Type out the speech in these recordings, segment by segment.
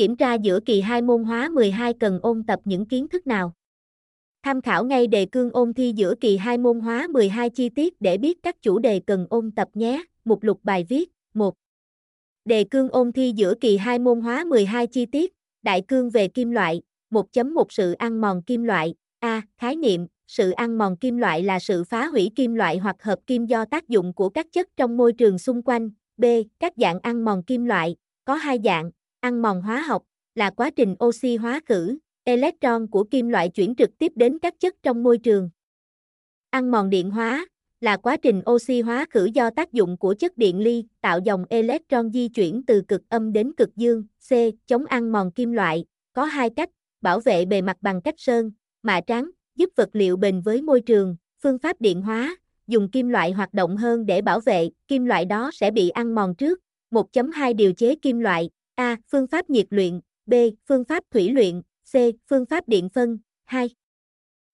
Kiểm tra giữa kỳ 2 môn hóa 12 cần ôn tập những kiến thức nào? Tham khảo ngay đề cương ôn thi giữa kỳ 2 môn hóa 12 chi tiết để biết các chủ đề cần ôn tập nhé. Mục lục bài viết 1. Đề cương ôn thi giữa kỳ 2 môn hóa 12 chi tiết, đại cương về kim loại, 1.1 Sự ăn mòn kim loại, A. Khái niệm, sự ăn mòn kim loại là sự phá hủy kim loại hoặc hợp kim do tác dụng của các chất trong môi trường xung quanh. B. Các dạng ăn mòn kim loại, có hai dạng, ăn mòn hóa học, là quá trình oxy hóa khử, electron của kim loại chuyển trực tiếp đến các chất trong môi trường. Ăn mòn điện hóa, là quá trình oxy hóa khử do tác dụng của chất điện ly, tạo dòng electron di chuyển từ cực âm đến cực dương. C. Chống ăn mòn kim loại, có hai cách, bảo vệ bề mặt bằng cách sơn, mạ trắng, giúp vật liệu bền với môi trường, phương pháp điện hóa, dùng kim loại hoạt động hơn để bảo vệ, kim loại đó sẽ bị ăn mòn trước. 1.2 Điều chế kim loại A. Phương pháp nhiệt luyện B. Phương pháp thủy luyện C. Phương pháp điện phân 2.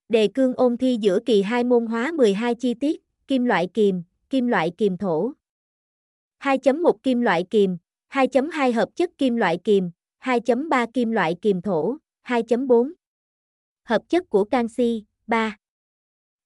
Đề cương ôn thi giữa kỳ 2 môn hóa 12 chi tiết, kim loại kiềm, kim loại kiềm thổ. 2.1 Kim loại kiềm, 2.2 Hợp chất kim loại kiềm, 2.3 Kim loại kiềm thổ, 2.4 Hợp chất của canxi, 3.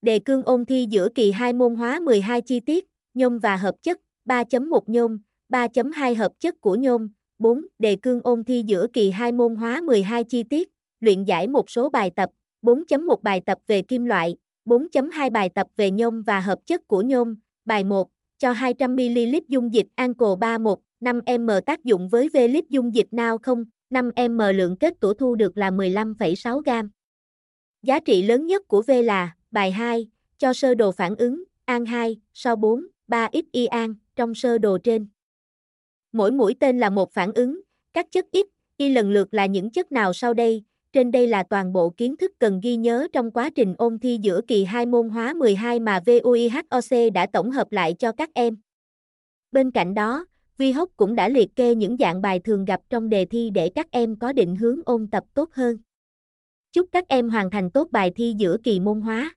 Đề cương ôn thi giữa kỳ 2 môn hóa 12 chi tiết, nhôm và hợp chất, 3.1 nhôm, 3.2 Hợp chất của nhôm, 4. Đề cương ôn thi giữa kỳ 2 môn hóa 12 chi tiết, luyện giải một số bài tập, 4.1 bài tập về kim loại, 4.2 bài tập về nhôm và hợp chất của nhôm, bài 1, cho 200ml dung dịch Anco 31, 5m tác dụng với V-lít dung dịch nào không, 5m lượng kết tủa thu được là 15,6 gam. Giá trị lớn nhất của V là, bài 2, cho sơ đồ phản ứng, an 2, so 4, 3 x y an, trong sơ đồ trên. Mỗi mũi tên là một phản ứng, các chất ít, Y lần lượt là những chất nào sau đây, trên đây là toàn bộ kiến thức cần ghi nhớ trong quá trình ôn thi giữa kỳ 2 môn hóa 12 mà VUIHOC đã tổng hợp lại cho các em. Bên cạnh đó, VHOC cũng đã liệt kê những dạng bài thường gặp trong đề thi để các em có định hướng ôn tập tốt hơn. Chúc các em hoàn thành tốt bài thi giữa kỳ môn hóa.